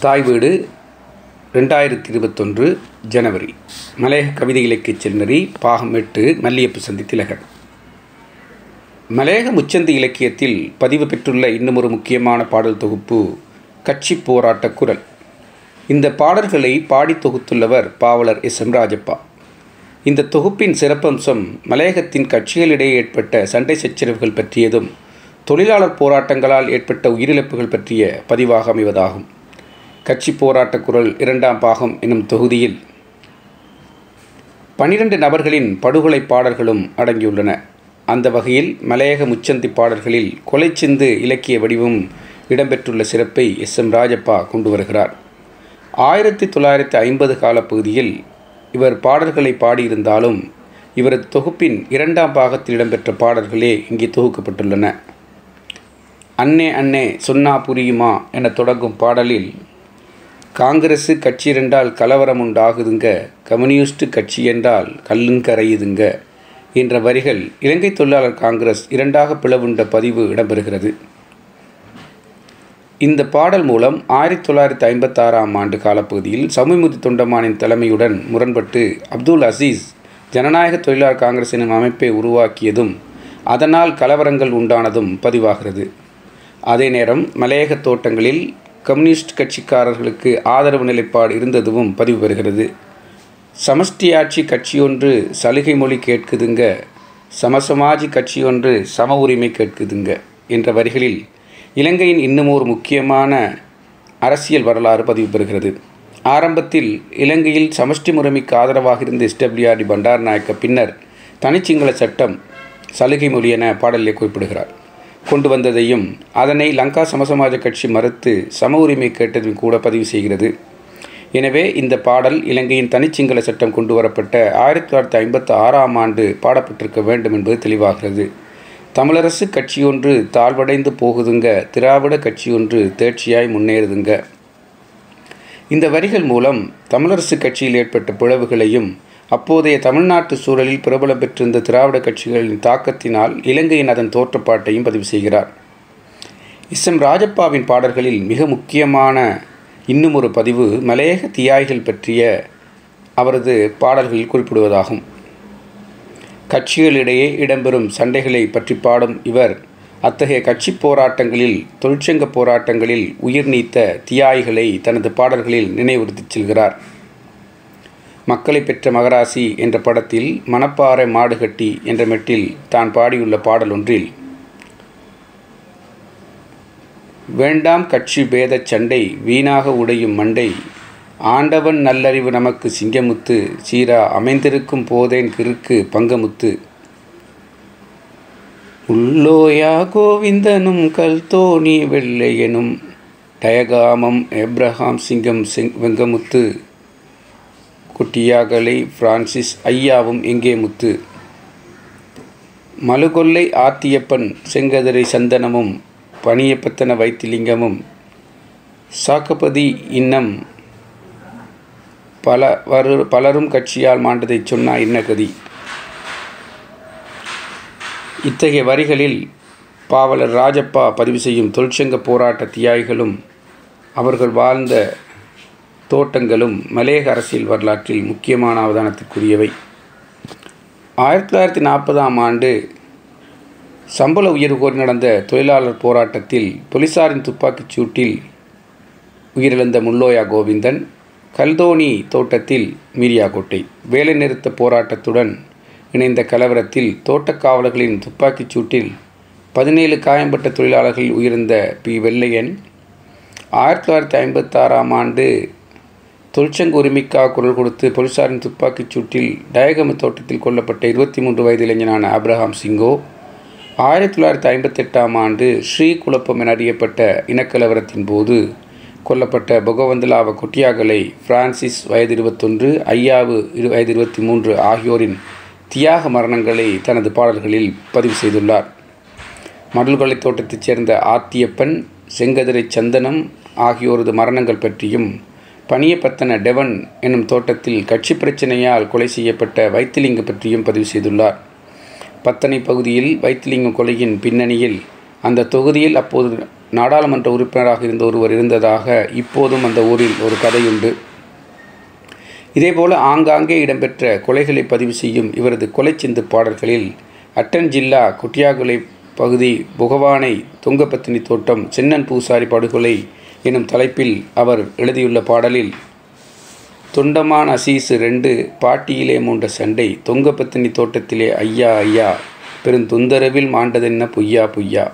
தாய் வீடு ரெண்டாயிரத்தி இருபத்தொன்று ஜனவரி. மலையக கவிதை இலக்கிய செல்நெறி பாகம் எட்டு மல்லியப்பு சந்தி திலகன். மலையக முச்சந்தி இலக்கியத்தில் பதிவு பெற்றுள்ள இன்னும் ஒரு முக்கியமான பாடல் தொகுப்பு கட்சி போராட்ட குரல். இந்த பாடல்களை பாடி தொகுத்துள்ளவர் பாவலர் எஸ். எம். ராஜப்பா. இந்த தொகுப்பின் சிறப்பம்சம் மலையகத்தின் கட்சிகளிடையே ஏற்பட்ட சண்டை சச்சரவுகள் பற்றியதும் தொழிலாளர் போராட்டங்களால் ஏற்பட்ட உயிரிழப்புகள் பற்றிய பதிவாக அமைவதாகும். கட்சி போராட்ட குரல் இரண்டாம் பாகம் எனும் தொகுதியில் பனிரெண்டு நபர்களின் படுகொலை பாடல்களும் அடங்கியுள்ளன. அந்த வகையில் மலையக முச்சந்தி பாடல்களில் கொலைச்சிந்து இலக்கிய வடிவம் இடம்பெற்றுள்ள சிறப்பை எஸ். எம். ராஜப்பா கொண்டு வருகிறார். ஆயிரத்தி தொள்ளாயிரத்தி ஐம்பது காலப்பகுதியில் இவர் பாடல்களை பாடியிருந்தாலும் இவரது தொகுப்பின் இரண்டாம் பாகத்தில் இடம்பெற்ற பாடல்களே இங்கே தொகுக்கப்பட்டுள்ளன. அன்னே அன்னே சொன்னா புரியுமா என தொடங்கும் பாடலில் காங்கிரஸு கட்சி என்றால் கலவரம் உண்டாகுதுங்க. கம்யூனிஸ்ட் கட்சி என்றால் கல்லுங்கரையுதுங்க என்ற வரிகள் இலங்கை தொழிலாளர் காங்கிரஸ் இரண்டாக பிளவுண்ட பதிவு இடம்பெறுகிறது. இந்த பாடல் மூலம் ஆயிரத்தி தொள்ளாயிரத்தி ஐம்பத்தாறாம் ஆண்டு காலப்பகுதியில் சமூகமுதி தொண்டமானின் தலைமையுடன் முரண்பட்டு அப்துல் அசீஸ் ஜனநாயக தொழிலாளர் காங்கிரஸ் எனும் அமைப்பை உருவாக்கியதும் அதனால் கலவரங்கள் உண்டானதும் பதிவாகிறது. அதே நேரம் மலையக தோட்டங்களில் கம்யூனிஸ்ட் கட்சிக்காரர்களுக்கு ஆதரவு நிலைப்பாடு இருந்ததும் பதிவு பெறுகிறது. சமஷ்டியாட்சி கட்சியொன்று சலுகை மொழி கேட்குதுங்க சமசமாஜி கட்சியொன்று சம உரிமை கேட்குதுங்க என்ற வரிகளில் இலங்கையின் இன்னும் ஒரு முக்கியமான அரசியல் வரலாறு பதிவு பெறுகிறது. ஆரம்பத்தில் இலங்கையில் சமஷ்டி முறைமைக்கு ஆதரவாக இருந்த எஸ்டபிள்யூஆர்டி பண்டார் நாயக்க பின்னர் தனிச்சிங்கள சட்டம் சலுகை மொழி என பாடலில் குறிப்பிடுகிறார். கொண்டு வந்ததையும் அதனை லங்கா சமசமாஜ கட்சி மறுத்து சம உரிமை கேட்டதும் கூட பதிவு செய்கிறது. எனவே இந்த பாடல் இலங்கையின் தனிச்சிங்கள சட்டம் கொண்டு வரப்பட்ட ஆயிரத்தி தொள்ளாயிரத்தி ஐம்பத்தி ஆறாம் ஆண்டு பாடப்பட்டிருக்க வேண்டும் என்பது தெளிவாகிறது. தமிழரசு கட்சியொன்று தாழ்வடைந்து போகுதுங்க திராவிட கட்சியொன்று தேர்ச்சியாய் முன்னேறுதுங்க. இந்த வரிகள் மூலம் தமிழரசு கட்சியில் ஏற்பட்ட பிளவுகளையும் அப்போதைய தமிழ்நாட்டு சூழலில் பிரபலம் பெற்றிருந்த திராவிட கட்சிகளின் தாக்கத்தினால் இலங்கையின் அதன் தோற்றப்பாட்டையும் பதிவு செய்கிறார். எஸ். எம். ராஜப்பாவின் பாடல்களில் மிக முக்கியமான இன்னும் ஒரு பதிவு மலையக தியாய்கள் பற்றிய அவரது பாடல்களில் குறிப்பிடுவதாகும். கட்சிகளிடையே இடம்பெறும் சண்டைகளை பற்றி பாடும் இவர் அத்தகைய கட்சி போராட்டங்களில் தொழிற்சங்க போராட்டங்களில் உயிர் நீத்த தியாய்களை தனது பாடல்களில் நினைவுறுத்திச் செல்கிறார். மக்களை பெற்ற மகராசி என்ற படத்தில் மணப்பாறை மாடுகட்டி என்ற மெட்டில் தான் பாடியுள்ள பாடல் ஒன்றில் வேண்டாம் கட்சி பேத சண்டை வீணாக உடையும் மண்டை ஆண்டவன் நல்லறிவு நமக்கு சிங்கமுத்து சீரா அமைந்திருக்கும் போதேன் கிறுக்கு பங்கமுத்து. உள்ளோயா கோவிந்தனும் கல்தோணி வெள்ளையனும் டயகாமம் எப்ரஹாம் சிங்கம் சிங் வெங்கமுத்து குட்டியாகலை பிரான்சிஸ் ஐயாவும் எங்கே முத்து? மலுகொல்லை ஆத்தியப்பன் செங்கதிரை சந்தனமும் பனியப்பத்தன வைத்திலிங்கமும் சாக்கபதி இன்னம் பல வரு பலரும் கட்சியால் மாண்டதை சொன்னா என்ன கதி? இத்தகைய வரிகளில் பாவலர் ராஜப்பா பதிவு செய்யும் தொழிற்சங்க போராட்ட தியாகிகளும் அவர்கள் வாழ்ந்த தோட்டங்களும் மலையக அரசியல் வரலாற்றில் முக்கியமான அவதானத்துக்குரியவை. ஆயிரத்தி தொள்ளாயிரத்தி நாற்பதாம் ஆண்டு சம்பள உயர்வு கோரி நடந்த தொழிலாளர் போராட்டத்தில் போலீசாரின் துப்பாக்கிச் சூட்டில் உயிரிழந்த முல்லோயா கோவிந்தன் கல்தோனி தோட்டத்தில் மீரியாகோட்டை வேலைநிறுத்த போராட்டத்துடன் இணைந்த கலவரத்தில் தோட்டக்காவலர்களின் துப்பாக்கிச் சூட்டில் பதினேழு காயம்பட்ட தொழிலாளர்கள் உயிர்ந்த பி. வெள்ளையன் ஆயிரத்தி தொள்ளாயிரத்தி ஐம்பத்தாறாம் ஆண்டு தொழிற்சங்க உரிமைக்காக குரல் கொடுத்து போலீசாரின் துப்பாக்கிச் சூட்டில் டயகம தோட்டத்தில் கொல்லப்பட்ட இருபத்தி மூன்று வயது இளைஞனான அப்ரஹாம் சிங்கோ ஆயிரத்தி தொள்ளாயிரத்தி ஐம்பத்தெட்டாம் ஆண்டு ஸ்ரீ குழப்பம் என அறியப்பட்ட இனக்கலவரத்தின் போது கொல்லப்பட்ட பகவந்தலாவ கொட்டியாகலை பிரான்சிஸ் வயது இருபத்தொன்று ஐயாவு இரு வயது இருபத்தி மூன்று ஆகியோரின் தியாக மரணங்களை தனது பாடல்களில் பதிவு செய்துள்ளார். மடல்கொலை தோட்டத்தைச் சேர்ந்த ஆத்தியப்பன் செங்கதிரை சந்தனம் ஆகியோரது மரணங்கள் பற்றியும் பனியப்பத்தன டெவன் என்னும் தோட்டத்தில் கட்சி பிரச்சனையால் கொலை செய்யப்பட்ட வைத்திலிங்கம் பற்றியும் பதிவு செய்துள்ளார். பத்தனை பகுதியில் வைத்திலிங்கம் கொலையின் பின்னணியில் அந்த தொகுதியில் அப்போது நாடாளுமன்ற உறுப்பினராக இருந்த ஒருவர் இருந்ததாக இப்போதும் அந்த ஊரில் ஒரு கதையுண்டு. இதேபோல ஆங்காங்கே இடம்பெற்ற கொலைகளை பதிவு செய்யும் இவரது கொலை சிந்து பாடல்களில் அட்டன் ஜில்லா குட்டியாகுலை பகுதி புகவானை தொங்கப்பத்தினி தோட்டம் சென்னன் பூசாரி படுகொலை எனும் தலைப்பில் அவர் எழுதியுள்ள பாடலில் துண்டமான அசீசு ரெண்டு பாட்டியிலே மூண்ட சண்டை தொங்கப்பத்தினி தோட்டத்திலே ஐயா ஐயா பெருந்துந்தரவில் மாண்டதென்ன பொய்யா பொய்யா?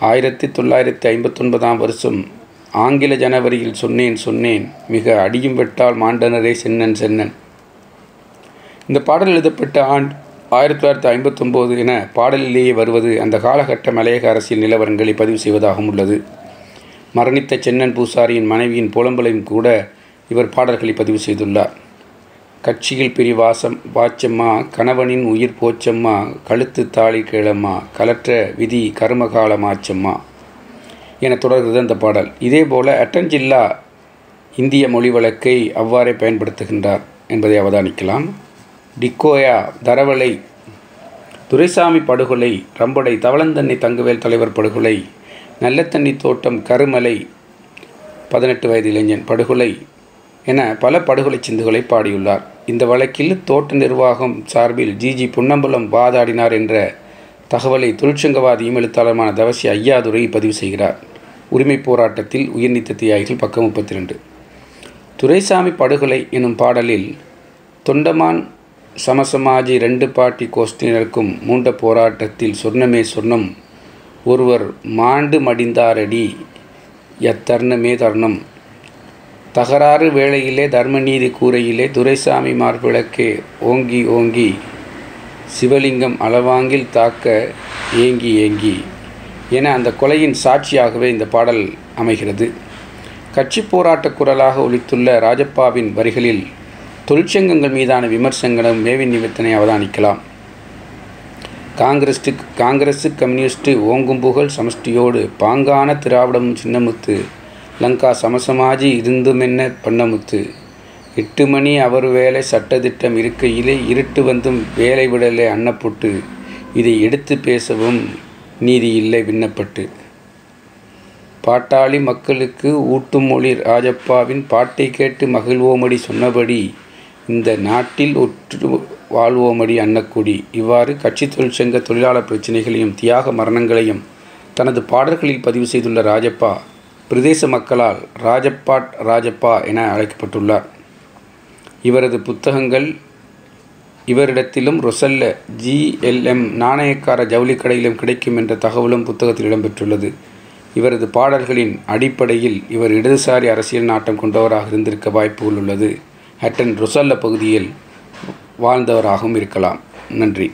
ஆயிரத்தி தொள்ளாயிரத்தி ஐம்பத்தொன்பதாம் வருஷம் ஆங்கில ஜனவரியில் சொன்னேன் சொன்னேன் மிக அடியும் வெட்டால் மாண்டனரே சென்னன் சென்னன். இந்த பாடல் எழுதப்பட்ட ஆண்டு ஆயிரத்தி தொள்ளாயிரத்தி ஐம்பத்தொம்போது என பாடலிலேயே வருவது அந்த காலகட்ட மலையக அரசியல் நிலவரங்களை பதிவு செய்வதாகவும் உள்ளது. மரணித்த சென்னன் பூசாரியின் மனைவியின் புலம்பலையும் கூட இவர் பாடல்களை பதிவு செய்துள்ளார். கட்சியில் பிரிவாசம் வாச்சம்மா கணவனின் உயிர் போச்சம்மா கழுத்து தாலி கேளம்மா கலற்ற விதி கருமகாலமாச்சம்மா என தொடர்கிறது அந்த பாடல். இதேபோல அட்டன்ஜில்லா இந்திய மொழி வழக்கை அவ்வாறே பயன்படுத்துகின்றார் என்பதை அவதானிக்கலாம். டிக்கோயா தரவலை துரைசாமி படுகொலை ரம்படை தவளந்தன்னை தங்குவேல் தலைவர் படுகொலை நல்லத்தண்ணி தோட்டம் கருமலை பதினெட்டு வயது இளைஞன் படுகொலை என பல படுகொலை சிந்துகளை பாடியுள்ளார். இந்த வழக்கில் தோட்ட நிர்வாகம் சார்பில் ஜிஜி புன்னம்பலம் வாதாடினார் என்ற தகவலை தொழிற்சங்கவாதியும் எழுத்தாளருமான தவசி ஐயாதுரை பதிவு செய்கிறார். உரிமை போராட்டத்தில் உயிர்நீத்த தியாகிகள் பக்கம் முப்பத்தி ரெண்டு துரைசாமி படுகொலை எனும் பாடலில் தொண்டமான் சமசமாஜி ரெண்டு பாட்டி கோஷ்டினருக்கும் மூண்ட போராட்டத்தில் சொர்ணமே சொர்ணம் ஒருவர் மாண்டு மடிந்தாரடி எத்தர்ணமே தருணம். தகராறு வேளையிலே தர்மநீதி கூரையிலே துரைசாமி மார்பிளக்கே ஓங்கி ஓங்கி சிவலிங்கம் அளவாங்கில் தாக்க ஏங்கி ஏங்கி என அந்த கொலையின் சாட்சியாகவே இந்த பாடல் அமைகிறது. கட்சி போராட்ட குரலாக ஒலித்துள்ள ராஜப்பாவின் வரிகளில் தொழிற்சங்கங்கள் மீதான விமர்சனங்களும் மேவின் நிமித்தனை அவதானிக்கலாம். காங்கிரஸ்டு காங்கிரசு கம்யூனிஸ்டு ஓங்கும் புகழ் சமஷ்டியோடு பாங்கான திராவிடம் சின்னமுத்து லங்கா சமசமாஜி இருந்துமென்ன பண்ணமுத்து. எட்டு மணி அவர் வேலை சட்டத்திட்டம் இருக்கையிலே இருட்டு வந்தும் வேலை விடலே அன்னப்பட்டு. இதை எடுத்து பேசவும் நீதி இல்லை விண்ணப்பட்டு. பாட்டாளி மக்களுக்கு ஊட்டும் மொழி ராஜப்பாவின் பாட்டை கேட்டு மகிழ்வோமடி சொன்னபடி இந்த நாட்டில் ஒற்று வாழ்வோமடி அன்னக்குடி. இவ்வாறு கட்சி தொழிற்சங்க தொழிலாளர் பிரச்சினைகளையும் தியாக மரணங்களையும் தனது பாடல்களில் பதிவு செய்துள்ள ராஜப்பா பிரதேச மக்களால் ராஜப்பாட் ராஜப்பா என அழைக்கப்பட்டுள்ளார். இவரது புத்தகங்கள் இவரிடத்திலும் ரொசல்ல ஜிஎல்எம் நாணயக்கார ஜவுளி கடையிலும் கிடைக்கும் என்ற தகவலும் புத்தகத்தில் இடம்பெற்றுள்ளது. இவரது பாடல்களின் அடிப்படையில் இவர் இடதுசாரி அரசியல் நாட்டம் கொண்டவராக இருந்திருக்க வாய்ப்புகள் உள்ளது. ஹட்டன் ரொசல்ல பகுதியில் வாழ்ந்தவராகவும் இருக்கலாம். நன்றி.